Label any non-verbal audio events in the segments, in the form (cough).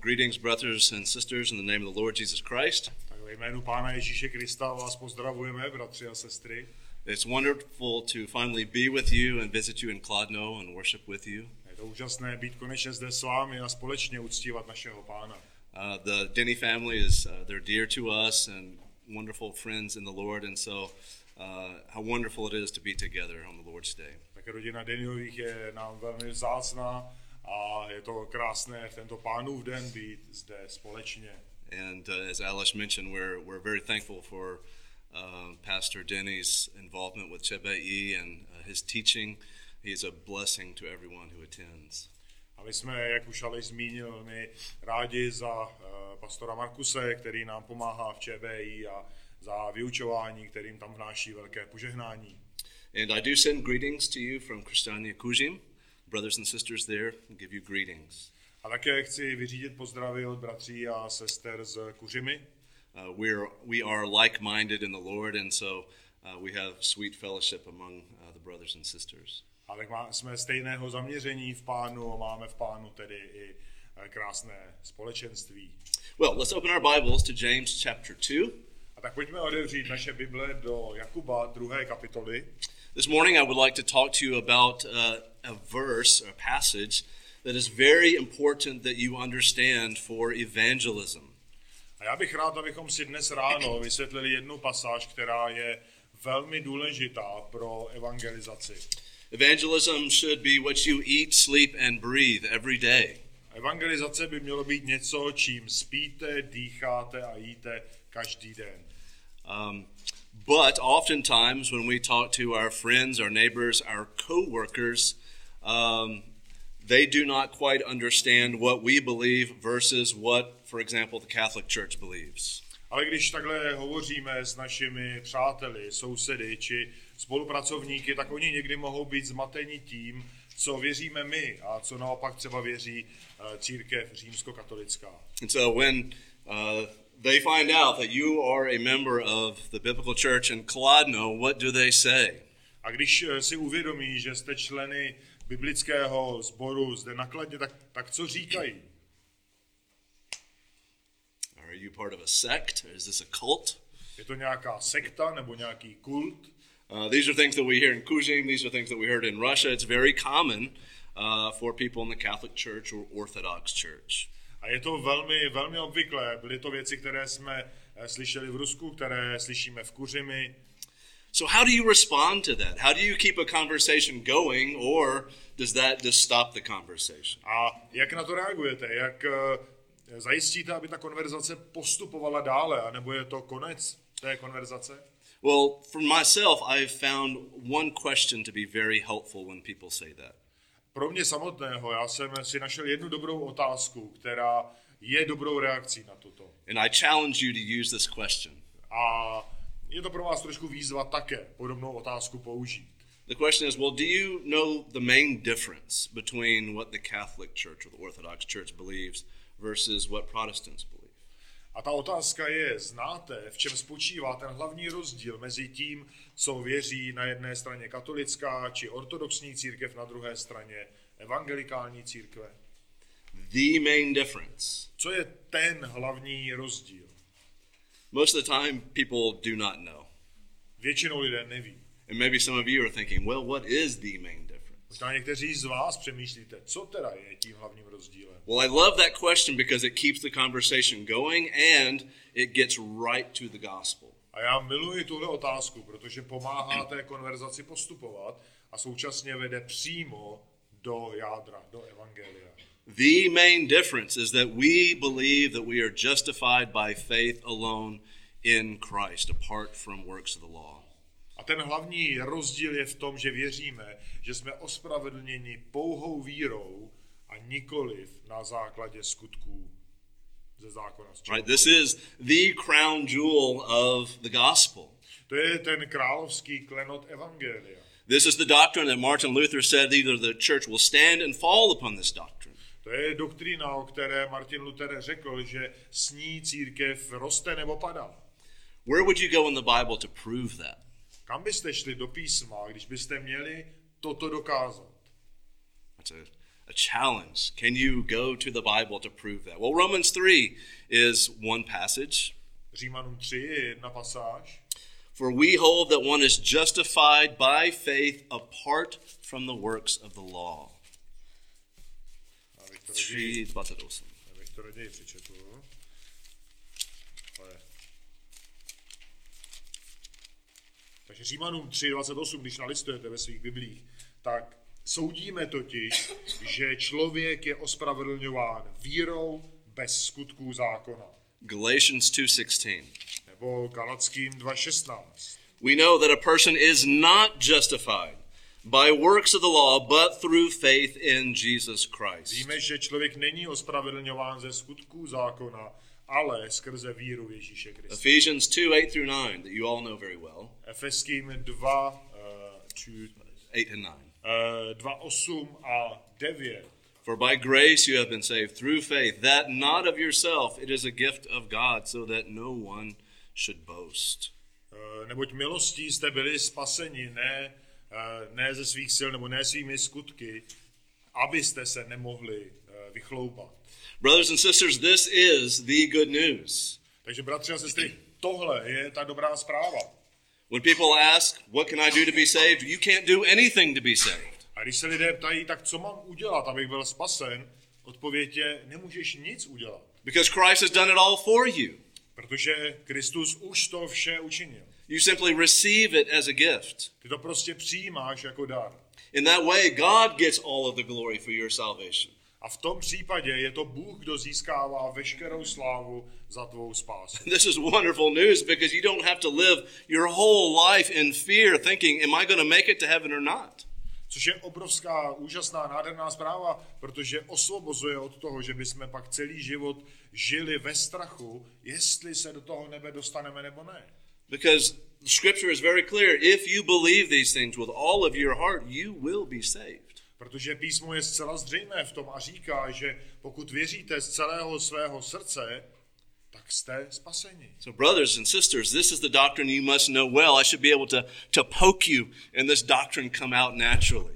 greetings, brothers and sisters, in the name of the Lord Jesus Christ. Tak ve jménu Pána Ježíše Krista vás pozdravujeme, bratři a sestry. It's wonderful to finally be with you and visit you in Kladno and worship with you. Je to úžasné být konečně zde s vámi a společně uctívat našeho Pána. Uh, the Denny family is uh, they're dear to us and wonderful friends in the Lord, and so uh, how wonderful it is to be together on the Lord's Day. Tak rodina je nám velmi vzácná a je to krásné v tento Pánův den být zde společně. And uh, as Alice mentioned, we're we're very thankful for uh, Pastor Denny's involvement with Chebei and uh, his teaching. He is a blessing to everyone who attends. A my jsme, jak už Aleš zmínil, velmi rádi za uh, pastora Markuse, který nám pomáhá v ČBI a za vyučování, kterým tam vnáší velké požehnání. And I do send greetings to you from Christiania Kujim. Brothers and sisters there give you greetings. A také chci vyřídit pozdravy od bratří a sester z Kuřimy. Uh, we are like minded in the Lord, and so uh, we have sweet fellowship among uh, the brothers and sisters. A tak má, jsme stejného zaměření v pánu a máme v pánu tedy i eh, krásné společenství. Well, let's open our Bibles to James chapter 2. A tak pojďme otevřít naše Bible do Jakuba druhé kapitoly. This morning, I would like to talk to you about uh, a verse, a passage that is very important that you understand for evangelism. A já bych rád, abychom si dnes ráno vysvětlili jednu pasáž, která je velmi důležitá pro evangelizaci. Evangelism should be what you eat, sleep, and breathe every day. Evangelizace by mělo být něco, čím spíte, dýcháte a jíte každý den. Um, but oftentimes, when we talk to our friends, our neighbors, our co-workers, um, they do not quite understand what we believe versus what, for example, the Catholic Church believes. Ale když takhle hovoříme s našimi přáteli, sousedy či spolupracovníky, tak oni někdy mohou být zmateni tím, co věříme my a co naopak třeba věří eh, církev římskokatolická. And so when uh, they find out that you are a member of the biblical church in Kolodno, what do they say? A když eh, si uvědomí, že jste členy biblického sboru zde nakladně, tak, tak co říkají? Are you part of a sect? Is this a cult? Je to nějaká sekta nebo nějaký kult? Uh, these are things that we hear in Kuzim. These are things that we heard in Russia. It's very common uh, for people in the Catholic Church or Orthodox Church. A je to velmi, velmi obvyklé. Byly to věci, které jsme eh, slyšeli v Rusku, které slyšíme v Kuřimi. So, how do you respond to that? How do you keep a conversation going, or does that just stop the conversation? A jak na to reagujete? Jak eh, zajistíte, aby ta konverzace postupovala dále, anebo je to konec té konverzace? Well, for myself, I've found one question to be very helpful when people say that. Pro mě samotného, já jsem si našel jednu dobrou otázku, která je dobrou reakcí na toto. And I challenge you to use this question. A je to pro vás trošku výzva také podobnou otázku použít. The question is well, do you know the main difference between what the Catholic Church or the Orthodox Church believes versus what Protestants believe? A ta otázka je, znáte, v čem spočívá ten hlavní rozdíl mezi tím, co věří na jedné straně katolická či ortodoxní církev, na druhé straně evangelikální církve? The main difference. Co je ten hlavní rozdíl? Most of the time, people do not know. Většinou lidé neví. And maybe some of you are thinking, well, what is the main difference? Možná někteří z vás přemýšlíte, co teda je tím hlavním rozdílem. Well, I love that question because it keeps the conversation going and it gets right to the gospel. A já miluji tuhle otázku, protože pomáhá té konverzaci postupovat a současně vede přímo do jádra, do evangelia. The main difference is that we believe that we are justified by faith alone in Christ, apart from works of the law. A ten hlavní rozdíl je v tom, že věříme, že jsme ospravedlněni pouhou vírou a nikoliv na základě skutků ze zákona. Right? This is the crown jewel of the gospel. To je ten královský klenot evangelia. This is the doctrine that Martin Luther said either the church will stand and fall upon this doctrine. To je doktrína, o které Martin Luther řekl, že s ní církev roste nebo padá. Where would you go in the Bible to prove that? Kam byste šli do písma, když byste měli toto dokázat? That's a, a challenge. Can you go to the Bible to prove that? Well, Romans 3 is one passage. Římanům 3 je jedna pasáž. For we hold that one is justified by faith apart from the works of the law. Abych to raději, 3.28. abych to raději přečetl. Ale... Takže Římanům 3.28, když nalistujete ve svých biblích, tak soudíme totiž, že člověk je ospravedlňován vírou bez skutků zákona. Galatians 2.16. Nebo Galackým 2.16. We know that a person is not justified by works of the law, but through faith in Jesus Christ. Víme, že člověk není ospravedlňován ze skutků zákona, ale skrze víru Ježíše Krista. Ephesians 2 8 through 9, that you all know very well. Efeským 2, uh, či, 8 and 9. uh, 2, 8 a 9. For by grace you have been saved through faith, that not of yourself, it is a gift of God, so that no one should boast. Uh, neboť milostí jste byli spaseni, ne, ne ze svých sil, nebo ne svými skutky, abyste se nemohli uh, vychloupat. Brothers and sisters, this is the good news. Takže bratři a sestry, tohle je ta dobrá zpráva. When people ask, What can I do to be saved? You can't do anything to be saved. A když se lidé ptají, tak co mám udělat, abych byl spasen, odpověď je, nemůžeš nic udělat. Because Christ has done it all for you. Protože Kristus už to vše učinil. You simply receive it as a gift. Ty to prostě přijímáš jako dar. In that way, God gets all of the glory for your salvation. A v tom případě je to Bůh, kdo získává veškerou slávu za tvou spásu. This is wonderful news because you don't have to live your whole life in fear, thinking, Am I going to make it to heaven or not? Což je obrovská, úžasná, nádherná zpráva, protože osvobozuje od toho, že bychom pak celý život žili ve strachu, jestli se do toho nebe dostaneme nebo ne. Because the scripture is very clear. If you believe these things with all of your heart, you will be saved. Protože písmo je zcela zřejmé v tom a říká, že pokud věříte z celého svého srdce, tak jste spaseni. So, brothers and sisters, this is the doctrine you must know well. I should be able to, to poke you and this doctrine come out naturally.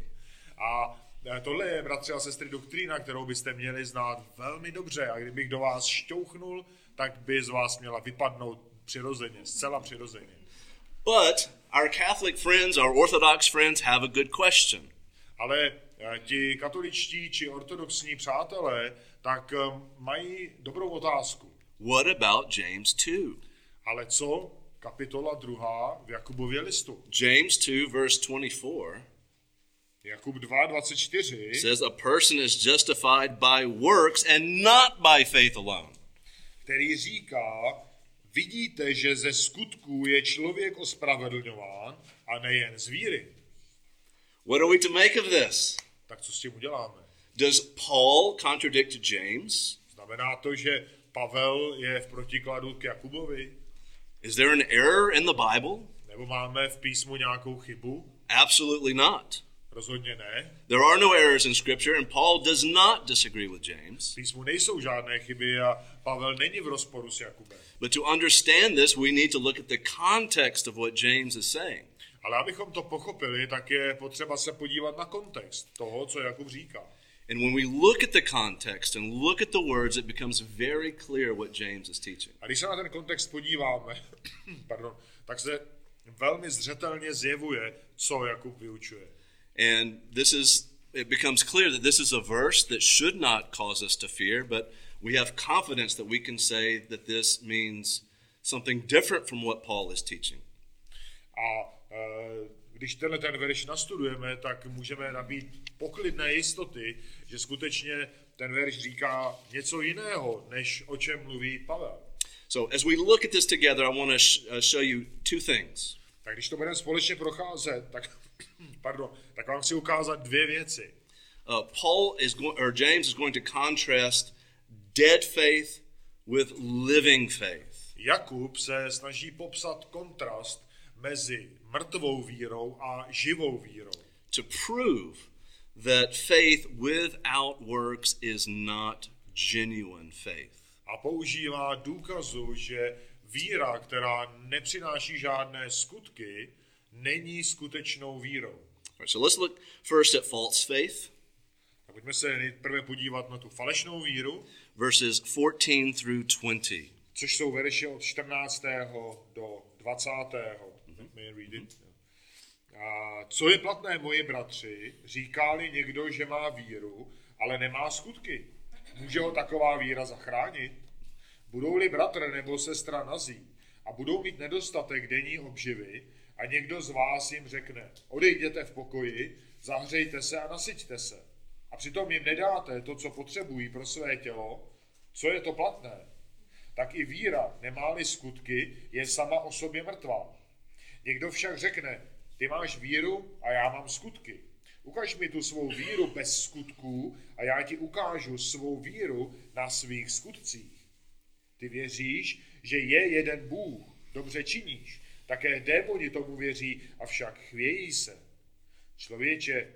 A e, tohle je, bratři a sestry, doktrína, kterou byste měli znát velmi dobře. A kdybych do vás šťouchnul, tak by z vás měla vypadnout přirozeně, zcela přirozeně. But our Catholic friends, our Orthodox friends, have a good question. Ale e, ti katoličtí či ortodoxní přátelé, tak e, mají dobrou otázku. What about James 2? Ale co kapitola druhá v Jakubově listu? James 2, verse 24 Jakub 2, 24 says, A person is justified by works and not by faith alone. který říká, vidíte, že ze skutků je člověk ospravedlňován a nejen z víry. What are we to make of this? Tak co s tím uděláme? Does Paul contradict James? Znamená to, že Pavel je v protikladu k Jakubovi? Is there an error in the Bible? Nebo máme v písmu nějakou chybu? Absolutely not. Rozhodně ne. There are no errors in Scripture, and Paul does not disagree with James. Písmu nejsou žádné chyby a Pavel není v rozporu s Jakubem. But to understand this, we need to look at the context of what James is saying. Ale abychom to pochopili, tak je potřeba se podívat na kontext toho, co Jakub říká. And when we look at the context and look at the words, it becomes very clear what James is teaching. A když se na ten kontext podíváme, (clears throat) pardon, tak se velmi zřetelně zjevuje, co Jakub vyučuje. And this is, it becomes clear that this is a verse that should not cause us to fear, but we have confidence that we can say that this means something different from what Paul is teaching. A e, když tenhle ten verš nastudujeme, tak můžeme nabít poklidné jistoty, že skutečně ten verš říká něco jiného, než o čem mluví Pavel. So, as we look at this together, I want to sh- uh, show you two things. Tak když to budeme společně procházet, tak, pardon, tak vám chci ukázat dvě věci. Uh, Paul is going, or James is going to contrast dead faith with living faith. Jakub se snaží popsat kontrast mezi mrtvou vírou a živou vírou. to prove that faith without works is not genuine faith. A používá důkazu, že víra, která nepřináší žádné skutky, není skutečnou vírou. Right, so let's look first at false faith. pojďme se nejprve podívat na tu falešnou víru, verses 14 through 20. což jsou verše od 14. do 20. Let me read it. A co je platné, moji bratři, říká-li někdo, že má víru, ale nemá skutky? Může ho taková víra zachránit? Budou-li bratr nebo sestra nazí a budou mít nedostatek denní obživy a někdo z vás jim řekne, odejděte v pokoji, zahřejte se a nasyťte se. A přitom jim nedáte to, co potřebují pro své tělo, co je to platné? Tak i víra, nemá-li skutky, je sama o sobě mrtvá. Někdo však řekne, ty máš víru a já mám skutky. Ukaž mi tu svou víru bez skutků a já ti ukážu svou víru na svých skutcích. Ty věříš, že je jeden Bůh, dobře činíš. Také démoni tomu věří, avšak chvějí se. Člověče,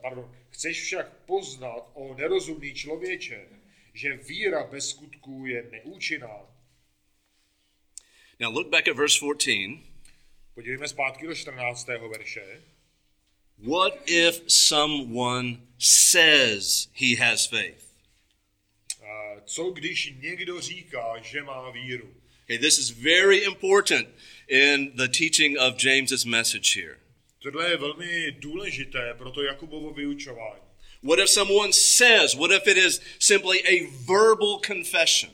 pardon, chceš však poznat o nerozumný člověče, že víra bez skutků je neúčinná. Now look back at verse 14. Podívejme zpátky do 14. verše. What if someone says he has faith? A Co když někdo říká, že má víru? Okay, this is very important in the teaching of James's message here. Tohle je velmi důležité pro to Jakubovo vyučování. What if someone says, what if it is simply a verbal confession?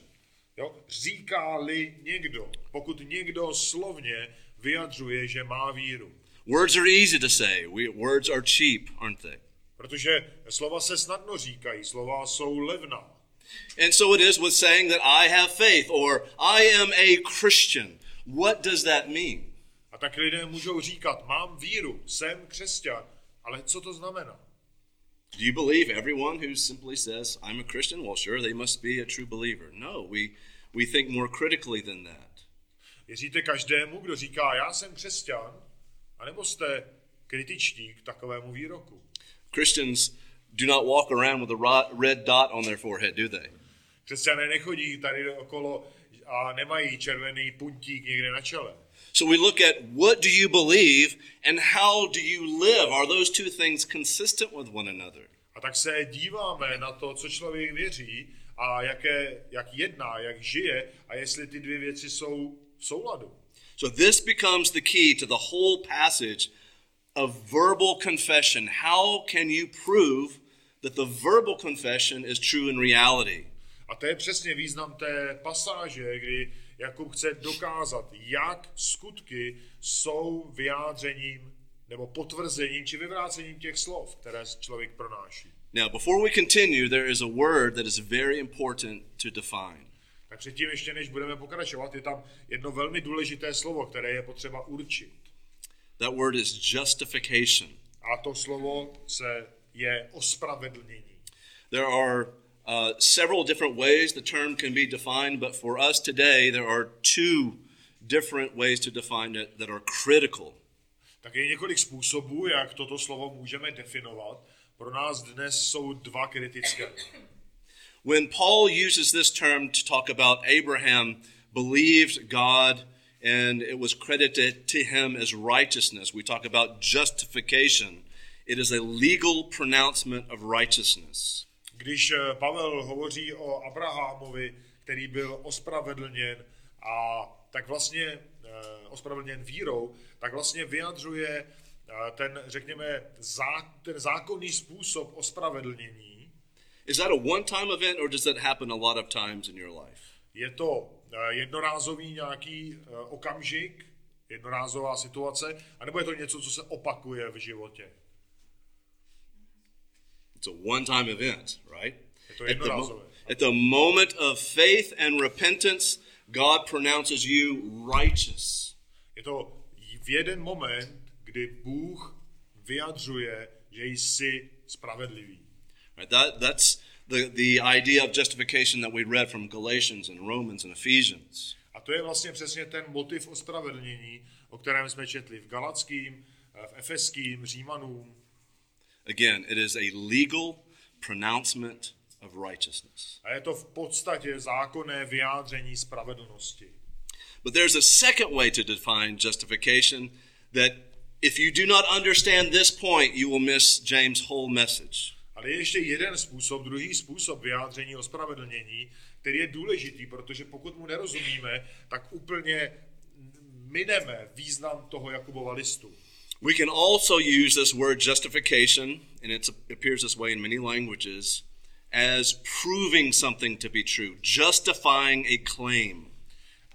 Jo? Říká-li někdo, pokud někdo slovně vyjadřuje, že má víru. Words are easy to say. We, words are cheap, aren't they? Protože slova se snadno říkají, slova jsou levná. And so it is with saying that I have faith or I am a Christian. What does that mean? A tak lidé můžou říkat, mám víru, jsem křesťan, ale co to znamená? Do you believe everyone who simply says, I'm a Christian? Well, sure, they must be a true believer. No, we, we think more critically than that. Věříte každému, kdo říká, já jsem křesťan, anebo jste kritičtí k takovému výroku? Christians do not walk around with a red dot on their forehead, do they? Křesťané nechodí tady okolo a nemají červený puntík někde na čele. So we look at what do you believe and how do you live? Are those two things consistent with one another? A tak se díváme na to, co člověk věří a jaké, jak jedná, jak žije a jestli ty dvě věci jsou v souladu. So this becomes the key to the whole passage of verbal confession. How can you prove that the verbal confession is true in reality? A to je přesně význam té pasáže, kdy Jakub chce dokázat, jak skutky jsou vyjádřením nebo potvrzením či vyvrácením těch slov, které člověk pronáší. Now, before we continue, there is a word that is very important to define. Tak předtím ještě, než budeme pokračovat, je tam jedno velmi důležité slovo, které je potřeba určit. That word is justification. A to slovo se je ospravedlnění. There are uh, several different ways the term can be defined, but for us today, there are two different ways to define it that are critical. Tak je několik způsobů, jak toto slovo můžeme definovat. Pro nás dnes jsou dva kritické. When Paul uses this term to talk about Abraham believed God and it was credited to him as righteousness, we talk about justification. It is a legal pronouncement of righteousness. Když eh, Pavel hovoří o Abrahamovi, který byl ospravedlněn a tak vlastně eh, ospravedlněn vírou, tak vlastně vyjadřuje eh, ten, řekněme, zá, ten zákonný způsob ospravedlnění. Is that a one time event or does that happen a lot of times in your life? Je to jednorázový nějaký okamžik, jednorázová situace, anebo je to něco, co se opakuje v životě. It's a one time event, right? At the, mo- at the moment of faith and repentance, God pronounces you righteous. Je to v jeden moment, kdy Bůh vyjadřuje, že jsi spravedlivý. Right? That, that's the, the idea of justification that we read from Galatians and Romans and Ephesians. A to je vlastně přesně ten motiv ospravedlnění, o kterém jsme četli v Galackým, eh, v Efeským, Římanům. Again, it is a legal pronouncement of righteousness. A je to v podstatě zákonné vyjádření spravedlnosti. But there's a second way to define justification that if you do not understand this point, you will miss James' whole message. Ale je ještě jeden způsob, druhý způsob vyjádření ospravedlnění, který je důležitý, protože pokud mu nerozumíme, tak úplně mineme význam toho Jakubova listu. We can also use this word justification, and it appears this way in many languages, as proving something to be true, justifying a claim.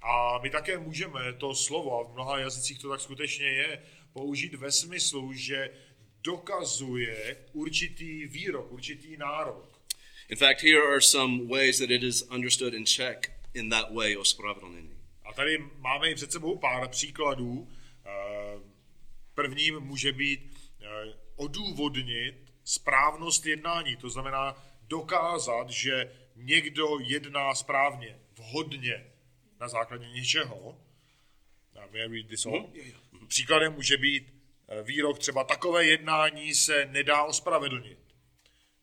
A my také můžeme to slovo, a v mnoha jazycích to tak skutečně je, použít ve smyslu, že dokazuje určitý výrok, určitý nárok. In fact, here are some ways that it is understood in Czech in that way, ospravedlnění. A tady máme i před sebou pár příkladů. Eh, Prvním může být eh, odůvodnit správnost jednání, to znamená dokázat, že někdo jedná správně, vhodně na základě něčeho. All? Příkladem může být eh, výrok třeba takové jednání se nedá ospravedlnit.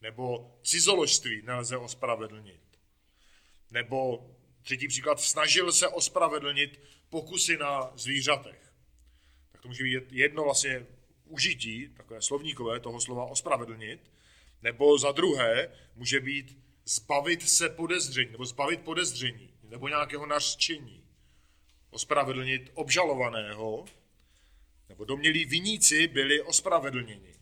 Nebo cizoložství nelze ospravedlnit. Nebo třetí příklad, snažil se ospravedlnit pokusy na zvířatech. Tak to může být jedno vlastně užití, takové slovníkové, toho slova ospravedlnit. Nebo za druhé může být zbavit se podezření, nebo zbavit podezření, nebo nějakého nařčení. Ospravedlnit obžalovaného, nebo domělí viníci byli ospravedlněni.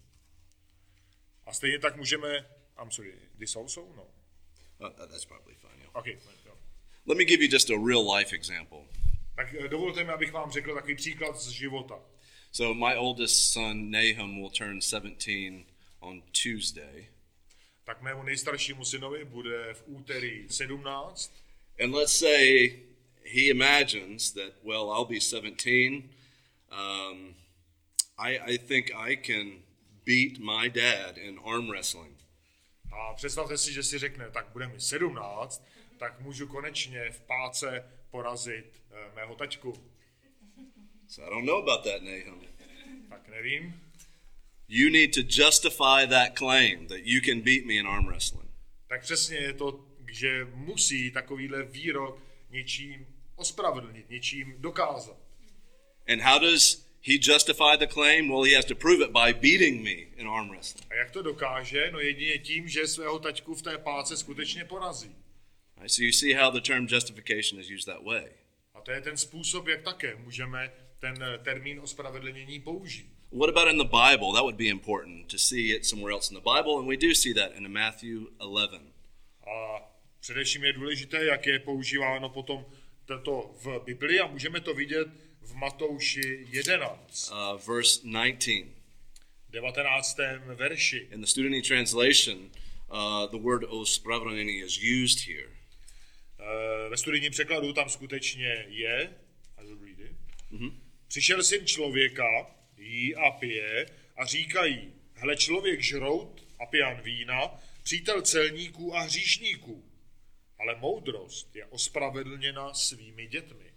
A stejně tak můžeme, I'm sorry, this also? No. Uh, that's probably fine. Yeah. Okay. jo. Let me give you just a real life example. Tak eh, dovolte mi, abych vám řekl takový příklad z života. So my oldest son Nahum will turn 17 on Tuesday, Tak mému nejstaršímu synovi bude v úterý 17 and let's say he imagines that well I'll be 17. Um, I, I think I can beat my dad in arm wrestling. a představte si, že si řekne, tak bude mi 17, tak můžu konečně v páce porazit mého taťku. So I don't know about that, Nahum. Tak nevím. You need to justify that claim that you can beat me in arm wrestling. Tak přesně je to, že musí takovýhle výrok něčím ospravedlnit, něčím dokázat. And how does he justify the claim? Well, he has to prove it by beating me in arm wrestling. A jak to dokáže? No jedině tím, že svého taťku v té páce skutečně porazí. Right, so you see how the term justification is used that way. To je ten způsob, jak také můžeme ten eh, termín ospravedlnění použít. What about in the Bible? That would be important to see it somewhere else in the Bible, and we do see that in Matthew 11. A především je důležité, jak je používáno potom toto v Biblii a můžeme to vidět v Matouši 11, Uh, verse 19. 19. verši. In the Studeny translation, uh, the word ospravedlnění is used here. Eh, Ve studijním překladu tam skutečně je, I will read it. Přišel syn člověka, jí a pije a říkají, hle člověk žrout a pijan vína, přítel celníků a hříšníků. Ale moudrost je ospravedlněna svými dětmi.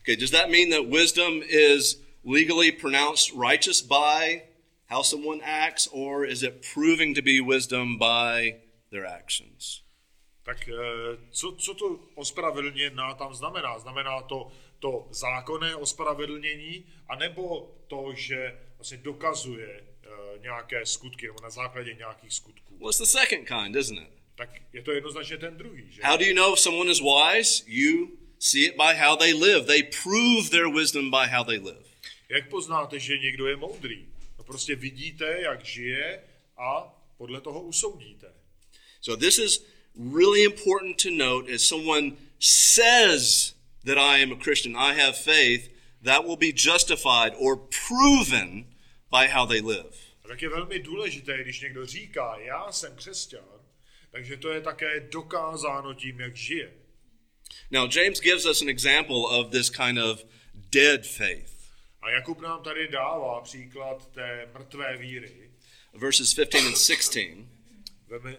Okay, does that mean that wisdom is legally pronounced righteous by how someone acts, or is it proving to be wisdom by their actions? Tak eh, co, co to ospravedlněná tam znamená? Znamená to to zákonné ospravedlnění, anebo to, že vlastně dokazuje eh, nějaké skutky, nebo na základě nějakých skutků? Well, it's the second kind, isn't it? Tak je to jednoznačně ten druhý, že? How do you know if someone is wise? You see it by how they live. They prove their wisdom by how they live. Jak poznáte, že někdo je moudrý? No prostě vidíte, jak žije a podle toho usoudíte. So this is really important to note as someone says that I am a Christian, I have faith, that will be justified or proven by how they live. A tak je velmi důležité, když někdo říká, já jsem křesťan, takže to je také dokázáno tím, jak žije. Now, James gives us an example of this kind of dead faith. A Jakub nám tady dává příklad té mrtvé víry Verses 15 and 16.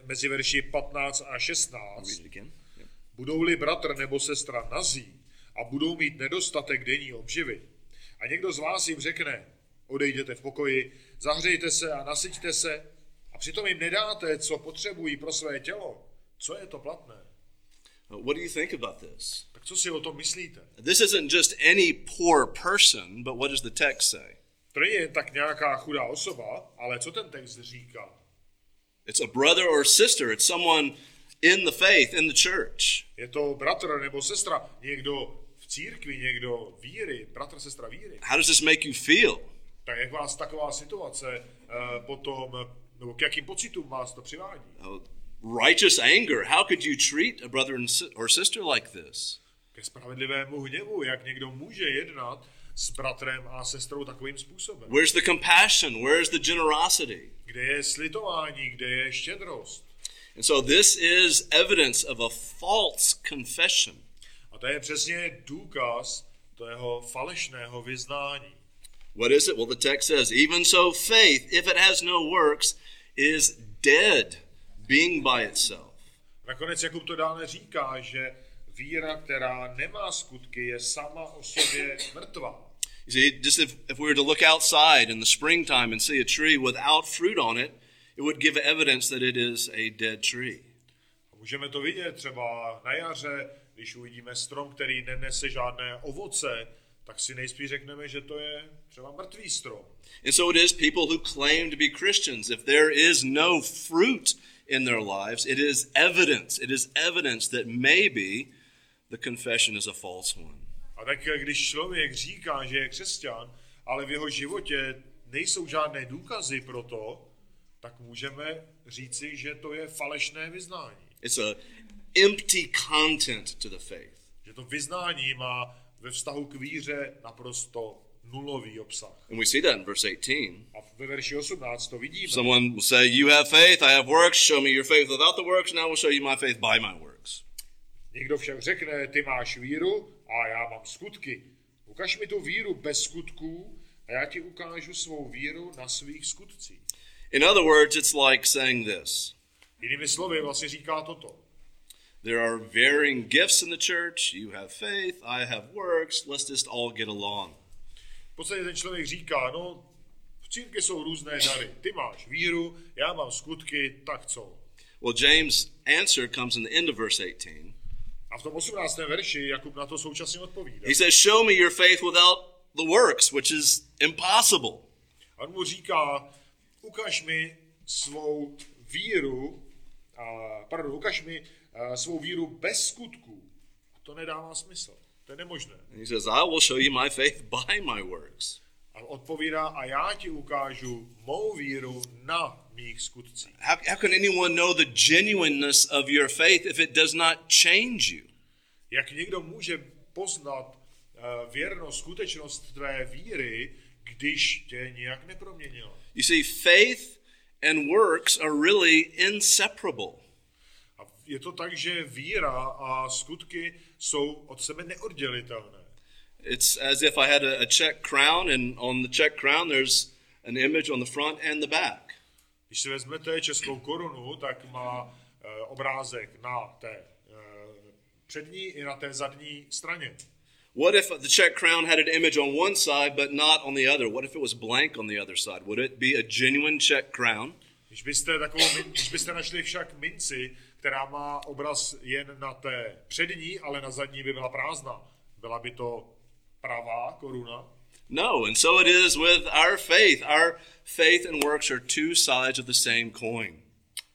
mezi verši 15 a 16. Read it again. Yep. Budou-li bratr nebo sestra nazí a budou mít nedostatek denní obživy a někdo z vás jim řekne, odejděte v pokoji, zahřejte se a nasyťte se a přitom jim nedáte, co potřebují pro své tělo, co je to platné? Uh, What do you think about this? Tak co si o tom myslíte? This isn't just any poor person, but what does the text say? To není jen tak nějaká chudá osoba, ale co ten text říká? It's a brother or sister. It's someone in the faith, in the church. Je to bratr nebo sestra, někdo v církvi, někdo víry, bratr, sestra víry. How does this make you feel? Tak jak vás taková situace uh, potom, nebo k jakým pocitům vás to přivádí? Uh, righteous anger. How could you treat a brother or sister like this? Ke spravedlivému hněvu, jak někdo může jednat s bratrem a sestrou takovým způsobem. Where's the compassion? Where's the generosity? Kde je slitování, kde je štědrost. And so this is evidence of a false confession. A to je přesně důkaz toho falešného vyznání. What is it? Well, the text says, even so, faith, if it has no works, is dead, being by itself. Nakonec Jakub to dále říká, že víra, která nemá skutky, je sama o sobě mrtvá. You see, just if, if we were to look outside in the springtime and see a tree without fruit on it, it would give evidence that it is a dead tree. Můžeme to vidět třeba na jaře, když uvidíme strom, který nenese žádné ovoce, tak si nejspíš řekneme, že to je třeba mrtvý strom. And so it is people who claim to be Christians. If there is no fruit in their lives, it is evidence. It is evidence that maybe the confession is a false one. A tak když člověk říká, že je křesťan, ale v jeho životě nejsou žádné důkazy pro to, tak můžeme říci, že to je falešné vyznání. It's a empty content to the faith. Že to vyznání má ve vztahu k víře naprosto nulový obsah. And we see that in verse 18. A ve verši 18 to vidíme. Someone will say, You have faith, I have works, show me your faith without the works, and I will show you my faith by my works. Někdo však řekne, ty máš víru a já mám skutky. Ukaž mi tu víru bez skutků a já ti ukážu svou víru na svých skutcích. In other words, it's like saying this Jinými slovy vlastně říká toto. There are varying gifts in the church. You have faith, I have works, let's just all get along. V podstatě ten člověk říká, no, v církvi jsou různé dary. Ty máš víru, já mám skutky, tak co? Well, James' answer comes in the end of verse 18. A v tom 18. verši Jakub na to současně odpovídá. He says, Show me your faith without the works, which is impossible. A on mu říká, ukaž mi svou víru, a, pardon, ukaž mi a, svou víru bez skutků. A to nedává smysl. To je nemožné. And he says, I will show you my faith by my works. A odpovídá, a já ti ukážu mou víru na mých skutcích. How, how can anyone know the genuineness of your faith if it does not change you? Jak někdo může poznat eh, věrnost, skutečnost tvé víry, když tě nijak neproměnila? You see, faith and works are really inseparable. A je to tak, že víra a skutky jsou od sebe neoddělitelné. It's as if I had a, a Czech crown, and on the Czech crown, there's an image on the front and the back. Když si vezmete českou korunu, tak má eh, obrázek na té eh, přední i na té zadní straně. What if the Czech crown had an image on one side but not on the other? What if it was blank on the other side? Would it be a genuine Czech crown? Když byste, takovou, když byste našli však minci, která má obraz jen na té přední, ale na zadní by byla prázdná, byla by to pravá koruna? No, and so it is with our faith. Our faith and works are two sides of the same coin.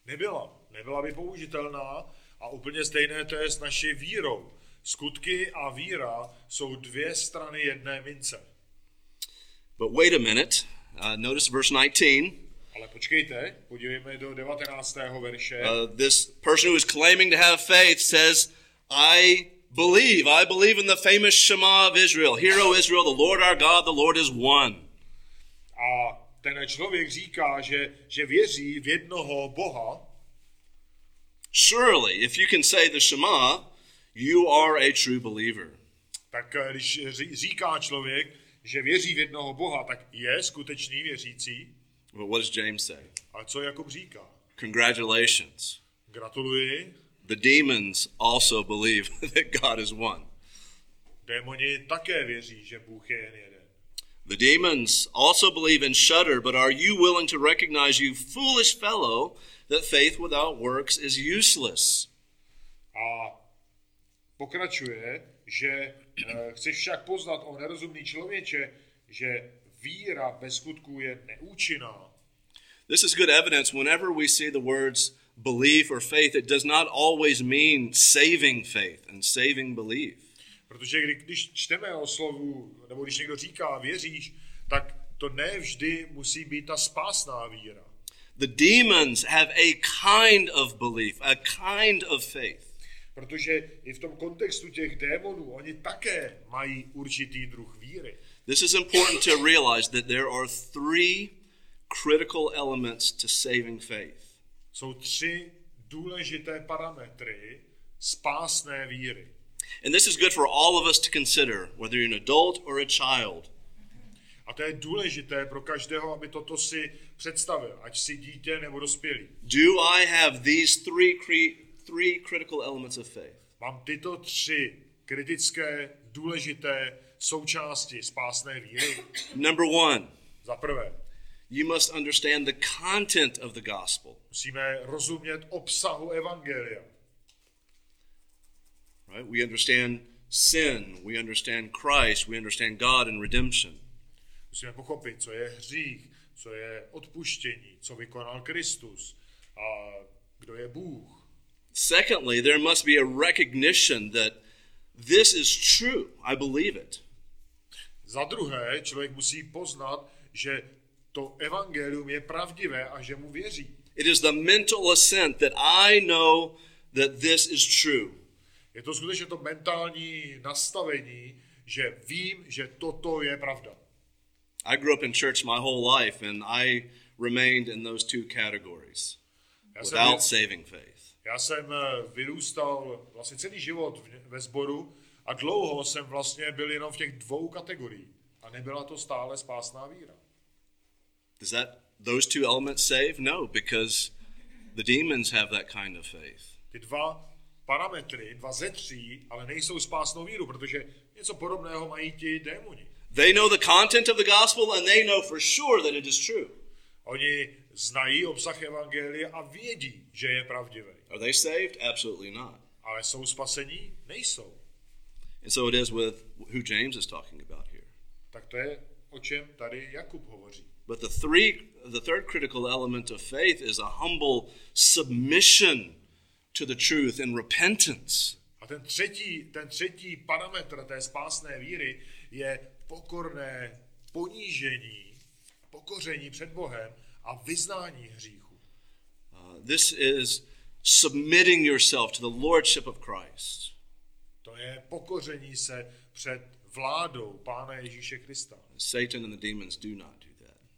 Nebyla. Nebyla by použitelná a úplně stejné to je s naší vírou. Skutky a víra jsou dvě strany jedné mince. But wait a minute. Uh, notice verse 19. Ale počkejte, podívejme do 19. verše. Uh, this person who is claiming to have faith says, I believe. I believe in the famous Shema of Israel. Hear, O Israel, the Lord our God, the Lord is one. A ten člověk říká, že, že věří v jednoho Boha, Surely, if you can say the Shema, you are a true believer. tak eh, když ří- říká člověk, že věří v jednoho Boha, tak je skutečný věřící. But what does James say? A co Jakub říká? Congratulations. Gratuluji, The demons also believe (laughs) that God is one. démoni také věří, že Bůh je jen jeden. The demons also believe and shudder, but are you willing to recognize, you foolish fellow, that faith without works is useless? A pokračuje, že eh, chceš však poznat o nerozumný člověče, že víra bez skutků je neúčinná. This is good evidence whenever we see the words belief or faith, it does not always mean saving faith and saving belief. Protože kdy, když čteme o slovu, nebo když někdo říká věříš, tak to ne vždy musí být ta spásná víra. The demons have a kind of belief, a kind of faith. Protože i v tom kontextu těch démonů, oni také mají určitý druh víry. This is important to realize that there are three critical elements to saving faith. Jsou tři důležité parametry spásné víry. And this is good for all of us to consider, whether you're an adult or a child. A to je důležité pro každého, aby toto si představil, ať si dítě nebo dospělý. Do I have these three, three critical elements of faith? Mám tyto tři kritické, důležité součásti spásné víry. Number one, Za prvé, you must understand the content of the gospel. musíme rozumět obsahu evangelia. Right? We understand sin, we understand Christ, we understand God and redemption. Musíme pochopit, co je hřích, co je odpuštění, co vykonal Kristus a kdo je Bůh. Secondly, there must be a recognition that this is true. I believe it. Za druhé, člověk musí poznat, že to evangelium je pravdivé a že mu věří. It is the mental assent that I know that this is true. Je to skutečně to mentální nastavení, že vím, že toto je pravda. I grew up in church my whole life, and I remained in those two categories Já jsem, without saving faith. já jsem eh, vyrůstal vlastně celý život ve sboru a dlouho jsem vlastně byl jenom v těch dvou kategoriích. A nebyla to stále spásná víra. Does that those two elements save? No, because the demons have that kind of faith. Ty dva parametry, dva ze tří, ale nejsou spásnou víru, protože něco podobného mají ti démoni. They know the content of the gospel, and they know for sure that it is true. Oni znají obsah evangelia a vědí, že je pravdivý. Are they saved? Absolutely not. Ale jsou spasení? Nejsou. And so it is with who James is talking about here. Tak to je, o čem tady Jakub hovoří. But the three, the third critical element of faith is a humble submission to the truth and repentance. A ten třetí, ten třetí parametr té spásné víry je pokorné ponížení, pokoření před Bohem a vyznání hříchu. Uh, this is submitting yourself to the lordship of Christ. To je pokoření se před vládou Pána Ježíše Krista. Satan and the demons do not.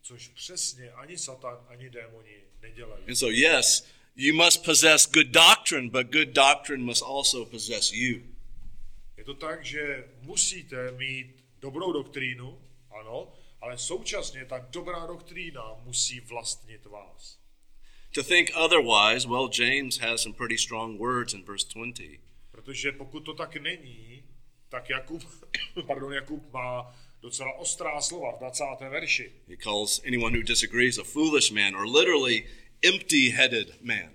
Což přesně ani Satan, ani démoni nedělají. And so, yes, you must possess good doctrine, but good doctrine must also possess you. Je to tak, že musíte mít dobrou doktrínu, ano, ale současně ta dobrá doktrína musí vlastnit vás. To think otherwise, well, James has some pretty strong words in verse 20. Protože pokud to tak není, tak Jakub, (coughs) pardon, Jakub má docela ostrá slova v 20. verši. He calls anyone who disagrees a foolish man, or literally empty headed man.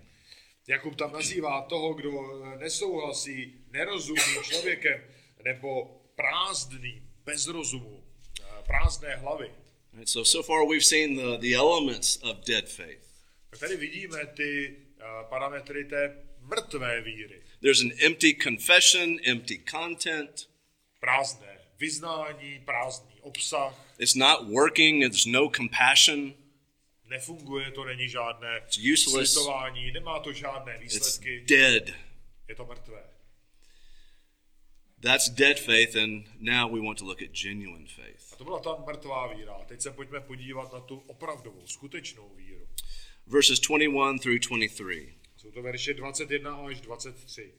Jakub tam nazývá toho, kdo nesouhlasí nerozumným člověkem nebo prázdným, bez rozumu, eh, prázdné hlavy. Right, so, so far we've seen the, the elements of dead faith. Tak tady vidíme ty eh, parametry té mrtvé víry. There's an empty confession, empty content. Prázdné vyznání, prázdný obsah, It's not working, there's no compassion. nefunguje to, není žádné It's useless. slitování, nemá to žádné It's výsledky, dead. je to mrtvé. That's dead faith, and now we want to look at genuine faith. A to byla ta mrtvá víra. A teď se pojďme podívat na tu opravdovou, skutečnou víru. Verses 21 through 23. Jsou to verše 21 až 23.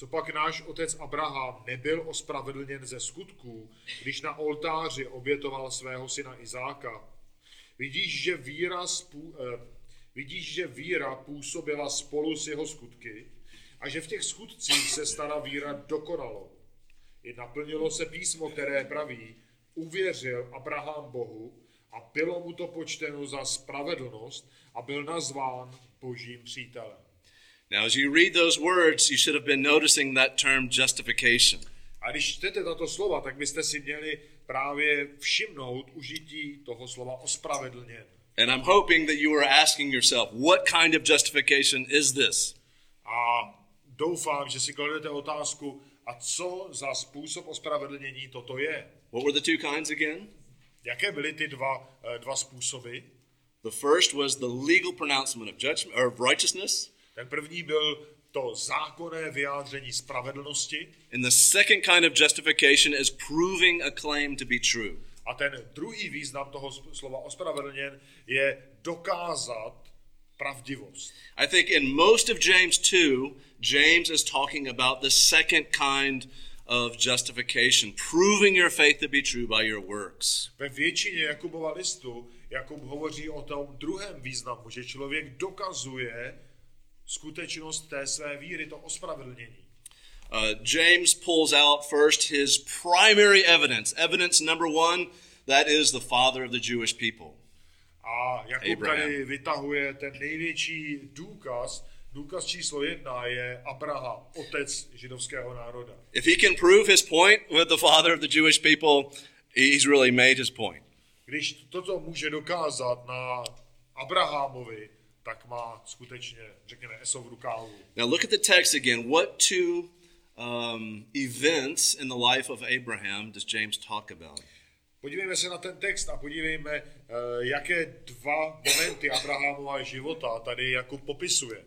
Co pak náš otec Abraham nebyl ospravedlněn ze skutků, když na oltáři obětoval svého syna Izáka? Vidíš, že víra, spů, eh, vidíš, že víra působila spolu s jeho skutky a že v těch skutcích se stala víra dokonalou. I naplnilo se písmo, které praví, uvěřil Abraham Bohu a bylo mu to počteno za spravedlnost a byl nazván božím přítelem. Now, as you read those words, you should have been noticing that term justification. A když čtete tato slova, tak byste si měli právě všimnout užití toho slova ospravedlněn. And I'm hoping that you are asking yourself, what kind of justification is this? A doufám, že si kladete otázku, a co za způsob ospravedlnění toto je? What were the two kinds again? Jaké byly ty dva, eh, dva způsoby? The first was the legal pronouncement of judgment or of righteousness, Ten první byl to zákonné vyjádření spravedlnosti and the second kind of justification is proving a claim to be true. a ten druhý význam toho slova ospravedlněn je dokázat pravdivost. I think in most of James 2, James is talking about the second kind of justification, proving your faith to be true by your works. Ve většině Jakubova listu Jakub hovoří o tom druhém významu, že člověk dokazuje skutečnost té své víry, to ospravedlnění. Uh, James pulls out first his primary evidence. Evidence number one, that is the father of the Jewish people. A Jakub Abraham. tady vytahuje ten největší důkaz, důkaz číslo jedna je Abraham, otec židovského národa. If he can prove his point with the father of the Jewish people, he's really made his point. Když toto může dokázat na Abrahamovi, tak má skutečně, řekněme, eso v rukávu. Now look at the text again. What two um, events in the life of Abraham does James talk about? Podívejme se na ten text a podívejme, eh, jaké dva momenty Abrahamova života tady Jakub popisuje.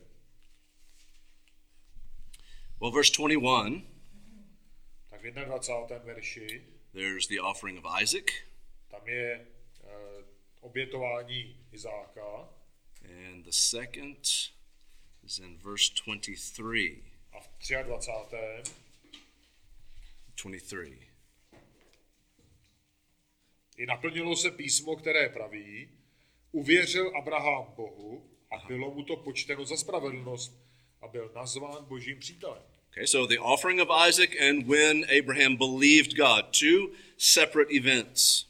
Well, verse 21, Tak v 21. verši there's the offering of Isaac, tam je eh, obětování Izáka and the second is in verse 23. a v 23. 23. I naplnilo se písmo, které praví, uvěřil Abraham Bohu a bylo mu to počteno za spravedlnost a byl nazván božím přítelem. Okay, so the offering of Isaac and when Abraham believed God, two separate events.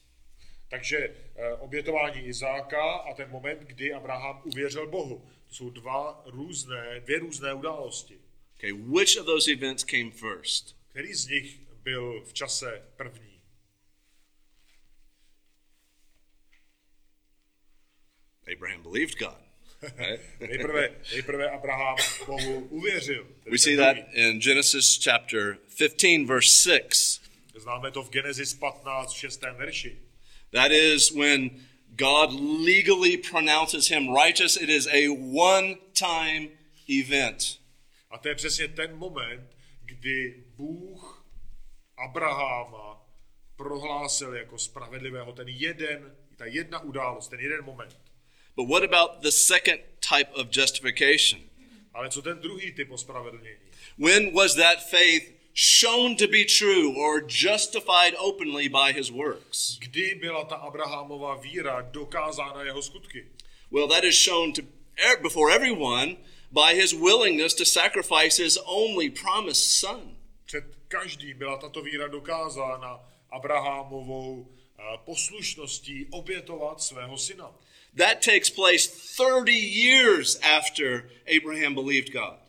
Takže obětování Izáka a ten moment, kdy Abraham uvěřil Bohu. To jsou dva různé, dvě různé události. Okay, which of those events came first? Který z nich byl v čase první? Abraham believed God. (laughs) Nejprve, nejprve Abraham Bohu uvěřil. We see that in Genesis chapter 15, verse 6. Známe to v Genesis 15, 6. verši. That is when God legally pronounces him righteous. It is a one time event. A to je přesně ten moment, kdy Bůh Abraháma prohlásil jako spravedlivého ten jeden, ta jedna událost, ten jeden moment. But what about the second type of justification? Ale co ten druhý typ ospravedlnění? When was that faith shown to be true or justified openly by his works? Kdy byla ta Abrahamova víra dokázána jeho skutky? Well, that is shown to er- before everyone by his willingness to sacrifice his only promised son. Před každým byla tato víra dokázána Abrahamovou eh, poslušností obětovat svého syna. That takes place 30 years after Abraham believed God.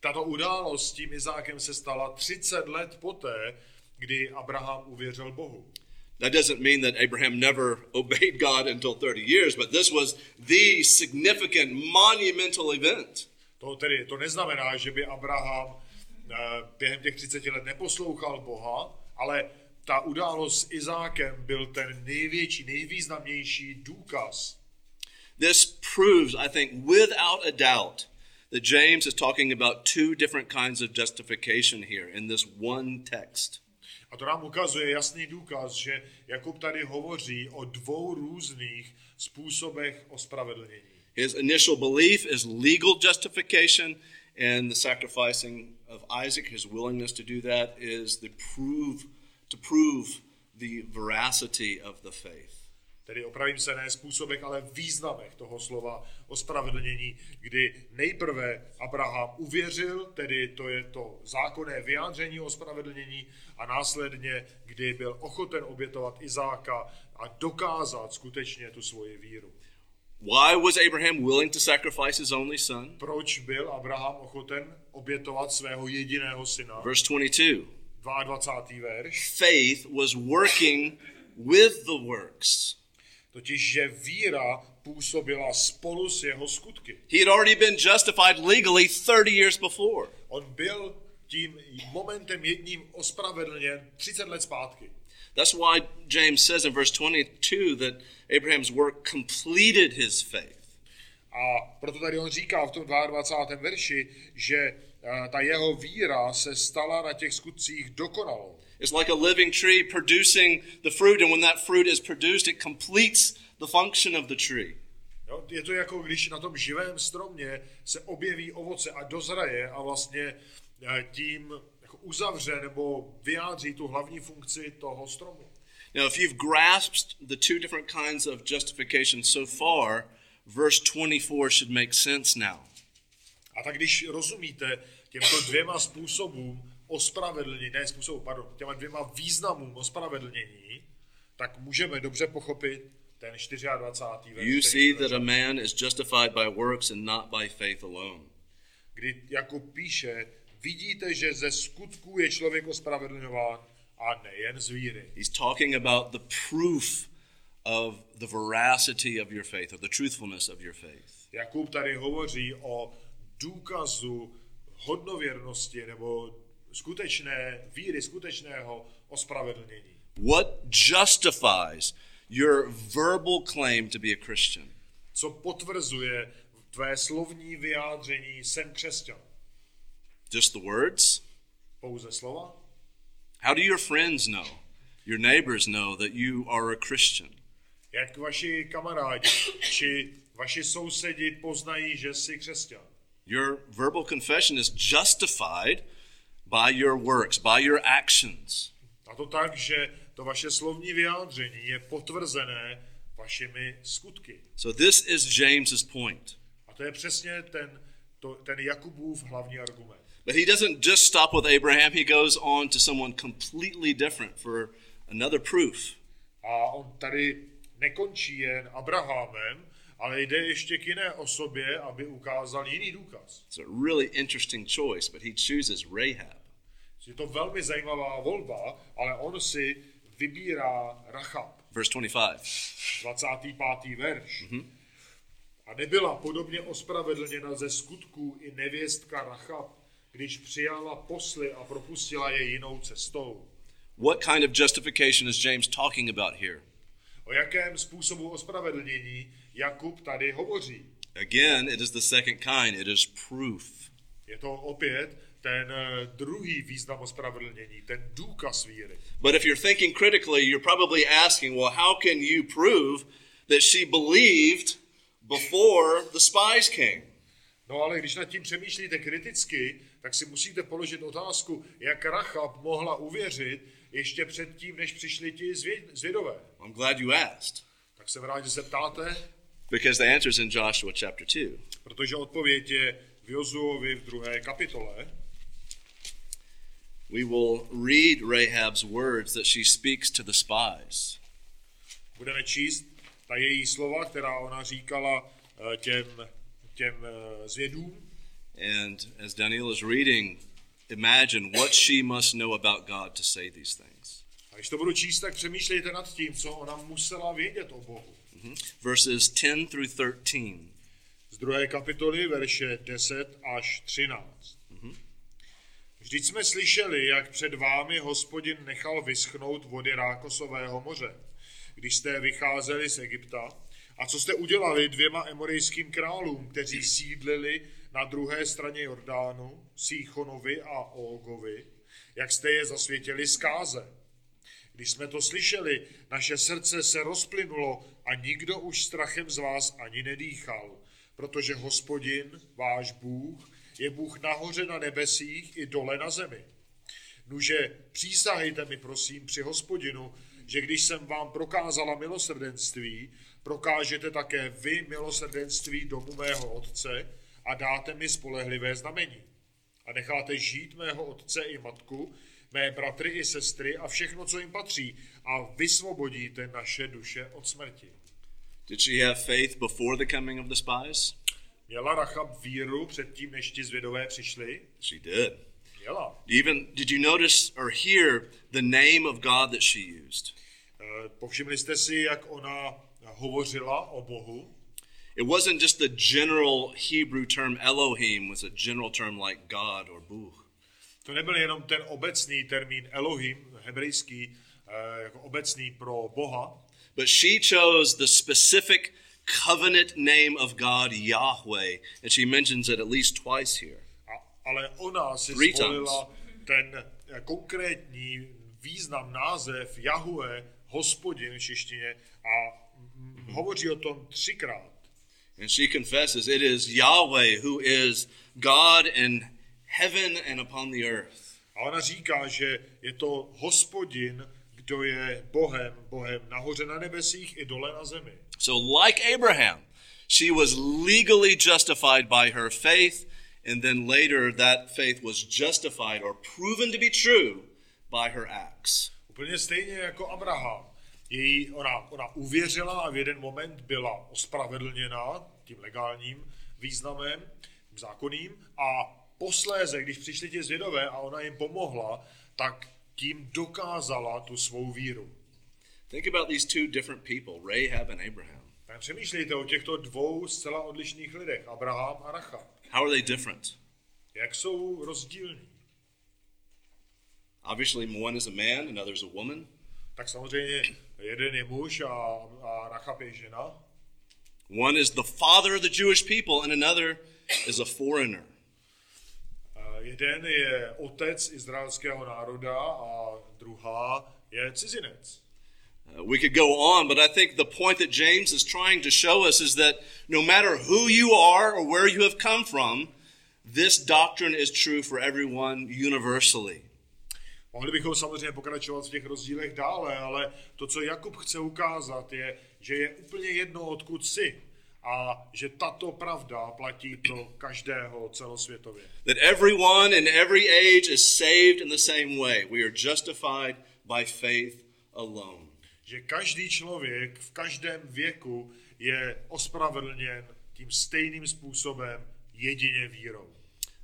Tato událost s tím Izákem se stala 30 let poté, kdy Abraham uvěřil Bohu. That doesn't mean that Abraham never obeyed God until 30 years, but this was the significant monumental event. To tedy to neznamená, že by Abraham eh, během těch 30 let neposlouchal Boha, ale ta událost s Izákem byl ten největší, nejvýznamnější důkaz. This proves, I think, without a doubt, that James is talking about two different kinds of justification here in this one text. A to nám ukazuje jasný důkaz, že Jakub tady hovoří o dvou různých způsobech ospravedlnění. His initial belief is legal justification, and the sacrificing of Isaac, his willingness to do that, is the prove to prove the veracity of the faith. Tedy opravím se ne způsobech, ale významech toho slova ospravedlnění, kdy nejprve Abraham uvěřil, tedy to je to zákonné vyjádření ospravedlnění, a následně, kdy byl ochoten obětovat Izáka a dokázat skutečně tu svoji víru. Why was Abraham willing to sacrifice his only son? Proč byl Abraham ochoten obětovat svého jediného syna? Verse 22. 22. verš. Faith was working with the works. Totiž, že víra působila spolu s jeho skutky. He had already been justified legally 30 years before. On byl tím momentem jedním ospravedlněn 30 let zpátky. That's why James says in verse 22 that Abraham's work completed his faith. A proto tady on říká v tom 22. verši, že eh, ta jeho víra se stala na těch skutcích dokonalou. It's like a living tree producing the fruit, and when that fruit is produced, it completes the function of the tree. Jo, je to jako když na tom živém stromě se objeví ovoce a dozraje a vlastně eh, tím jako uzavře nebo vyjádří tu hlavní funkci toho stromu. Now, if you've grasped the two different kinds of justification so far, verse 24 should make sense now. A tak když rozumíte těmto dvěma způsobům ospravedlnění, ne způsobu, pardon, těma dvěma významům ospravedlnění, tak můžeme dobře pochopit ten 24. verš. You který see jsme that a man is justified by works and not by faith alone. kdy Jakub píše, vidíte, že ze skutků je člověk ospravedlňován a nejen z víry. He's talking about the proof of the veracity of your faith, or the truthfulness of your faith. Jakub tady hovoří o důkazu hodnověrnosti nebo skutečné víry, skutečného ospravedlnění. What justifies your verbal claim to be a Christian? Co potvrzuje tvé slovní vyjádření jsem křesťan? Just the words? Pouze slova? How do your friends know, your neighbors know that you are a Christian? Jak vaši kamarádi či vaši sousedi poznají, že jsi křesťan? Your verbal confession is justified by your works, by your actions. A to tak, že to vaše slovní vyjádření je potvrzené vašimi skutky. So this is James's point. A to je přesně ten, to, ten Jakubův hlavní argument. But he doesn't just stop with Abraham, he goes on to someone completely different for another proof. A on tady nekončí jen Abrahamem, ale jde ještě k jiné osobě, aby ukázal jiný důkaz. It's a really interesting choice, but he chooses Rahab. Je to velmi zajímavá volba, ale on si vybírá Rachab, Verse 25. 25. verš. A nebyla podobně ospravedlněna ze skutků i nevěstka Rachab, když přijala posly a propustila je jinou cestou. What kind of justification is James talking about here? O jakém způsobu ospravedlnění Jakub tady hovoří? Again, it is the second kind, it is proof. Je to opět ten eh, druhý význam ospravedlnění, ten důkaz víry. But if you're thinking critically, you're probably asking, well, how can you prove that she believed before the spies came? No ale když nad tím přemýšlíte kriticky, tak si musíte položit otázku, jak Rachab mohla uvěřit ještě předtím, než přišli ti zvě- zvědové. I'm glad you asked, Tak jsem rád, že se ptáte, because the answer is in Joshua chapter 2. protože odpověď je v Jozuovi v druhé kapitole. We will read Rahab's words that she speaks to the spies. Budeme číst ta její slova, která ona říkala eh, těm, těm eh, zvědům. And as Daniel is reading, imagine what she must know about God to say these things. A když to budu číst, tak přemýšlejte nad tím, co ona musela vědět o Bohu. Verses 10 through 13. Z druhé kapitoly, verše 10 až 13. Vždyť jsme slyšeli, jak před vámi hospodin nechal vyschnout vody Rákosového moře, když jste vycházeli z Egypta, a co jste udělali dvěma emorejským králům, kteří sídlili na druhé straně Jordánu, Síchonovi a Ógovi, jak jste je zasvětili zkáze. Když jsme to slyšeli, naše srdce se rozplynulo a nikdo už strachem z vás ani nedýchal, protože hospodin, váš Bůh, je Bůh nahoře na nebesích i dole na zemi. Nuže přísahejte mi prosím při hospodinu, že když jsem vám prokázala milosrdenství, prokážete také vy milosrdenství domu mého otce a dáte mi spolehlivé znamení. A necháte žít mého otce i matku, mé bratry i sestry a všechno, co jim patří, a vysvobodíte naše duše od smrti. Did she have faith before the coming of the spies? Měla Rachab víru předtím, než ti zvědové přišli? She did. Měla. Even did you notice or hear the name of God that she used? Eh, Povšimli jste si, jak ona hovořila o Bohu. It wasn't just the general Hebrew term Elohim was a general term like God or Bůh. To nebyl jenom ten obecný termín Elohim, hebrejský, eh, jako obecný pro Boha, But she chose the specific covenant name of God, Yahweh, and she mentions it at least twice here. ale ona si Three zvolila ten eh, konkrétní význam, název Jahue, hospodin v češtině a mm, hovoří o tom třikrát. And she confesses it is Yahweh who is God in heaven and upon the earth. A ona říká, že je to hospodin, kdo je Bohem, Bohem nahoře na nebesích i dole na zemi. So, like Abraham, she was legally justified by her faith, and then later that faith was justified or proven to be true by her acts. Úplně stejně jako Abraham. Její, ona, ona uvěřila a v jeden moment byla ospravedlněna tím legálním významem, tím zákonným a posléze, když přišli ti zvědové a ona jim pomohla, tak tím dokázala tu svou víru. Think about these two different people, Rahab and Abraham. Tak přemýšlejte o těchto dvou zcela odlišných lidech, Abraham a Rachab. How are they different? Jak jsou rozdílní? Obviously, one is a man, another is a woman. Tak samozřejmě jeden je muž a, a Rachab je žena. One is the father of the Jewish people, and another is a foreigner. Jeden je otec izraelského národa a druhá je cizinec. Uh, we could go on, but I think the point that James is trying to show us is that no matter who you are or where you have come from, this doctrine is true for everyone universally. Mohli bychom samozřejmě pokračovat v těch rozdílech dále, ale to, co Jakub chce ukázat, je, že je úplně jedno, odkud jsi a že tato pravda platí pro každého celosvětově. That everyone in every age is saved in the same way. We are justified by faith alone. Že každý člověk v každém věku je ospravedlněn tím stejným způsobem jedině vírou.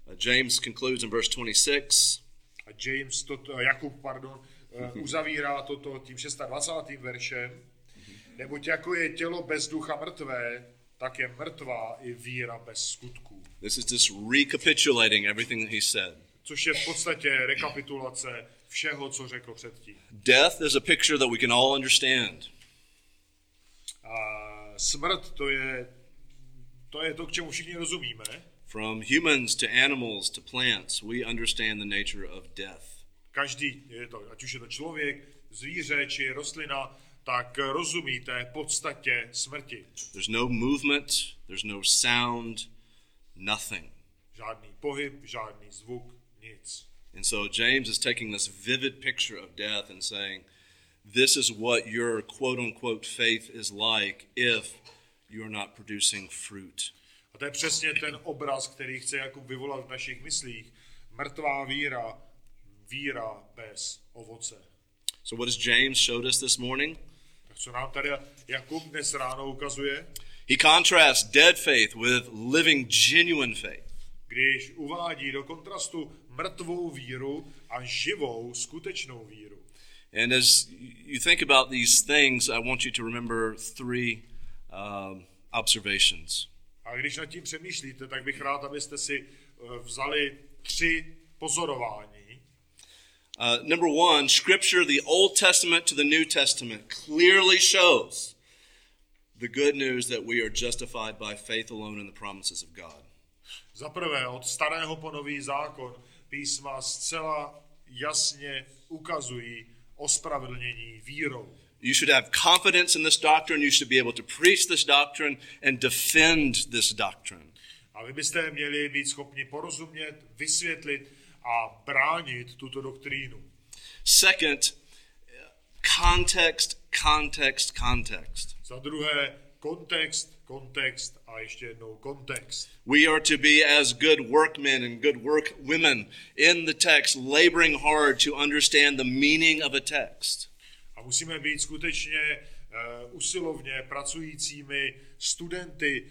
Uh, James concludes in verse 26 A James, toto, Jakub, pardon, eh, (laughs) uzavírá toto tím 26. veršem. Neboť jako je tělo bez ducha mrtvé, tak je mrtvá i víra bez skutků. This is just recapitulating everything that he said. Což je v podstatě rekapitulace všeho, co řekl předtím. Death is a picture that we can all understand. A smrt to je, to je to, k čemu všichni rozumíme. From humans to animals to plants, we understand the nature of death. Každý, je to, ať už je to člověk, zvíře či rostlina, tak rozumí té podstatě smrti. There's no movement, there's no sound, nothing. Žádný pohyb, žádný zvuk, nic. And so James is taking this vivid picture of death and saying, this is what your quote unquote faith is like if you're not producing fruit. A to je přesně ten obraz, který chce Jakub vyvolat v našich myslích. Mrtvá víra, víra bez ovoce. So, what has James showed us this morning? Co nám tady Jakub dnes ráno ukazuje? He contrasts dead faith with living, genuine faith. Když uvádí do kontrastu mrtvou víru a živou, skutečnou víru. And as you think about these things, I want you to remember three um, observations. A když nad tím přemýšlíte, tak bych rád, abyste si eh, vzali tři pozorování. Uh, number one, Scripture, the Old Testament to the New Testament, clearly shows the good news that we are justified by faith alone in the promises of God. Za prvé, od starého po nový zákon písma zcela jasně ukazují ospravedlnění vírou. You should have confidence in this doctrine. You should be able to preach this doctrine and defend this doctrine. A vy byste měli být schopni porozumět, vysvětlit a bránit tuto doktrínu. Second, context, context, context. Za druhé, kontext, kontext a ještě jednou kontext. We are to be as good workmen and good workwomen in the text, laboring hard to understand the meaning of a text. A musíme být skutečně uh, usilovně pracujícími studenty,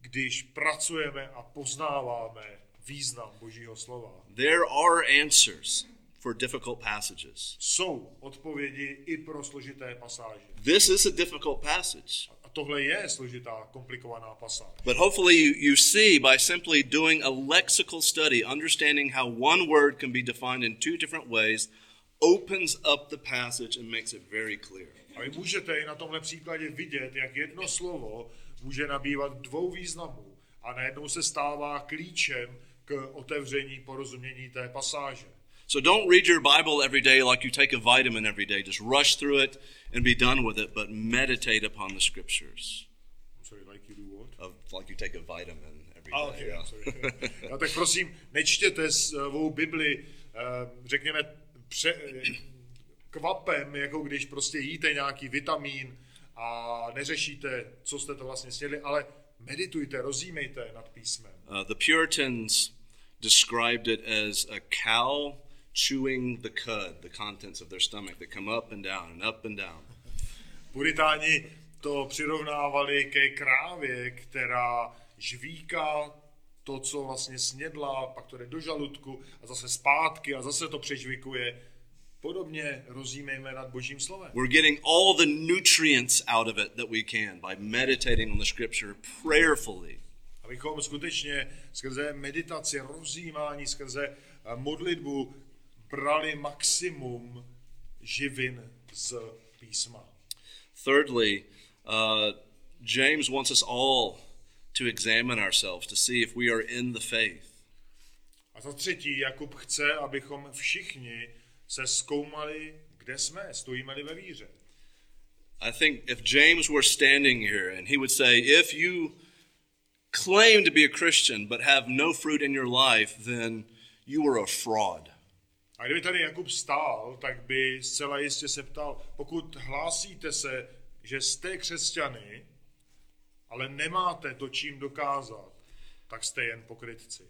když pracujeme a poznáváme význam Božího slova. There are answers for difficult passages. Jsou odpovědi i pro složité pasáže. This is a difficult passage. A tohle je složitá, komplikovaná pasáž. But hopefully, you, you see by simply doing a lexical study, understanding how one word can be defined in two different ways, opens up the passage and makes it very clear. A vy můžete i na tomhle příkladě vidět, jak jedno slovo může nabývat dvou významů a najednou se stává klíčem k otevření porozumění té pasáže. So don't read your Bible every day like you take a vitamin every day. Just rush through it and be done with it, but meditate upon the scriptures. Sorry, like you do what? Of, like you take a vitamin every A, day. okay, yeah. sorry. (laughs) no, tak prosím, nečtěte svou Bibli, eh, řekněme, pře, eh, kvapem, jako když prostě jíte nějaký vitamín a neřešíte, co jste to vlastně snědli, ale meditujte, rozjímejte nad písmem. Uh, the Puritans described it as a cow chewing the cud, the contents of their stomach that come up and down and up and down. Puritáni to přirovnávali ke krávě, která žvíká to, co vlastně snědla, pak to jde do žaludku a zase zpátky a zase to přežvikuje. Podobně rozjímejme nad Božím slovem. We're getting all the nutrients out of it that we can by meditating on the scripture prayerfully. Abychom skutečně skrze meditaci, rozjímání, skrze eh, modlitbu brali maximum živin z písma. Thirdly, uh, James wants us all to examine ourselves to see if we are in the faith. A za třetí, Jakub chce, abychom všichni se zkoumali, kde jsme, stojíme-li ve víře. I think if James were standing here and he would say, if you claim to be a Christian but have no fruit in your life, then you are a fraud. A kdyby tady Jakub stál, tak by zcela jistě se ptal, pokud hlásíte se, že jste křesťany, ale nemáte to čím dokázat, tak jste jen pokrytci.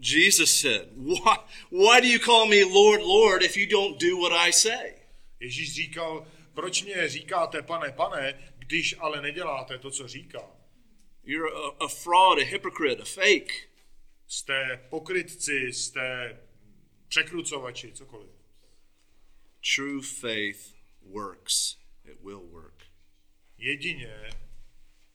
Jesus said, why, why do you call me Lord, Lord if you don't do what I say? Ježíš říkal, proč mě říkáte pane, pane, když ale neděláte to, co říkám. You're a, a fraud, a hypocrite, a fake. Jste pokrytci, jste překrucovači, cokoliv. True faith works. It will work. Jedině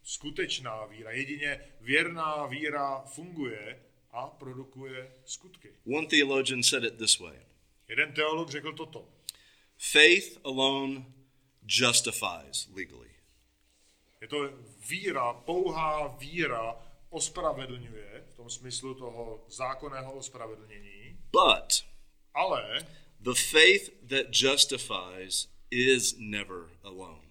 skutečná víra, jedině věrná víra funguje a produkuje skutky. One theologian said it this way Jeden teolog řekl toto. Faith alone justifies legally. Je to víra, pouhá víra ospravedlňuje, v tom smyslu toho zákonného ospravedlnění, But ale the faith that justifies is never alone.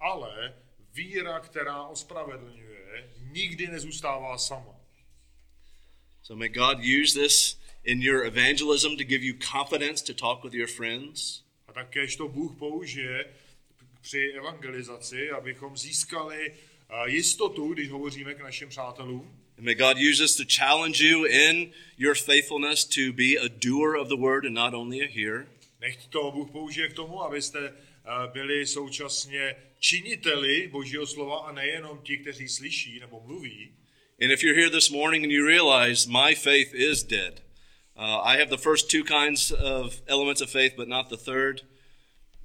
ale víra, která ospravedlňuje, nikdy nezůstává sama. So may God use this in your evangelism to give you confidence to talk with your friends. A takéž to Bůh použije při evangelizaci, abychom získali eh, jistotu, když hovoříme k našim přátelům. And may God use this to challenge you in your faithfulness to be a doer of the word and not only a hearer. Nechť to Bůh použije k tomu, abyste eh, byli současně činiteli Božího slova a nejenom ti, kteří slyší nebo mluví. And if you're here this morning and you realize my faith is dead, uh, I have the first two kinds of elements of faith, but not the third,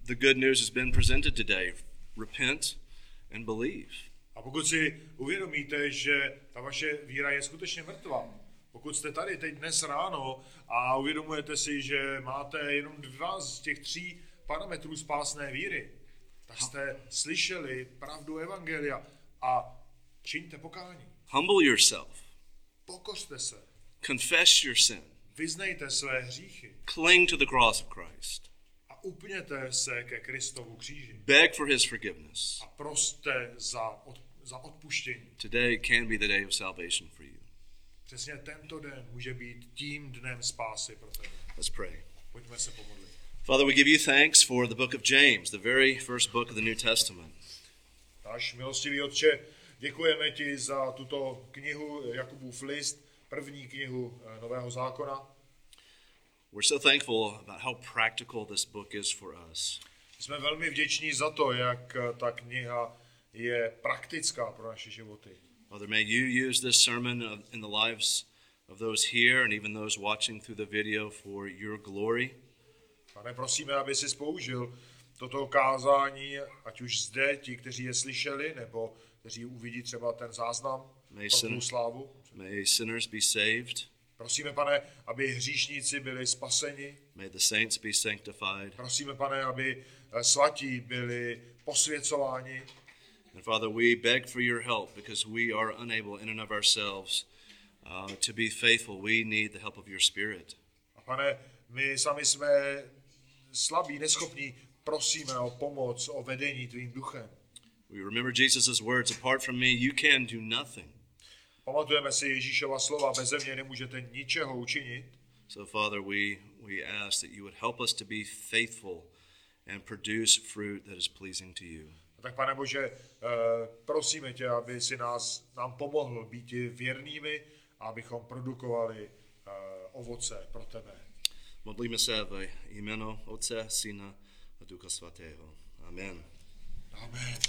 the good news has been presented today. Repent and believe. A pokud si uvědomíte, že ta vaše víra je skutečně mrtvá, pokud jste tady teď dnes ráno a uvědomujete si, že máte jenom dva z těch tří parametrů spásné víry, tak jste slyšeli pravdu Evangelia a čiňte pokání. Humble yourself, Pokořte se, confess your sin, vyznejte své hříchy cling to the cross of Christ, a upněte se ke Kristovu kříži beg for his forgiveness. a proste za, od, za odpuštění. Today can be the day of salvation for you. Přesně tento den může být tím dnem spásy pro tebe. Let's pray. Pojďme se pomodlit. Father, we give you thanks for the book of James, the very first book of the New Testament. Náš milostivý Otče, děkujeme ti za tuto knihu Jakubův list, první knihu eh, Nového zákona. We're so thankful about how practical this book is for us. Jsme velmi vděční za to, jak eh, ta kniha je praktická pro naše životy. Father, may you use this sermon in the lives of those here and even those watching through the video for your glory. Pane, prosíme, aby si použil toto kázání, ať už zde, ti, kteří je slyšeli, nebo kteří uvidí třeba ten záznam May pro sin- slávu. May sinners be saved. Prosíme, pane, aby hříšníci byli spaseni. May the saints be sanctified. Prosíme, pane, aby eh, svatí byli posvěcováni. And Father, we beg for your help because we are unable in and of ourselves uh, to be faithful. We need the help of your Spirit. A pane, my sami jsme slabí, neschopní, prosíme o pomoc, o vedení tvým duchem. We remember Jesus' words apart from me, you can do nothing. Pamatujeme si Ježíšova slova, bez mě nemůžete ničeho učinit. So, Father, we, we ask that you would help us to be faithful and produce fruit that is pleasing to you. A tak, pane Bože, eh, prosíme tě, aby si nás, nám pomohl být věrnými a abychom produkovali eh, ovoce pro tebe. Modlíme se ve jméno Otce, Syna a Ducha Svatého. Amen. Amen.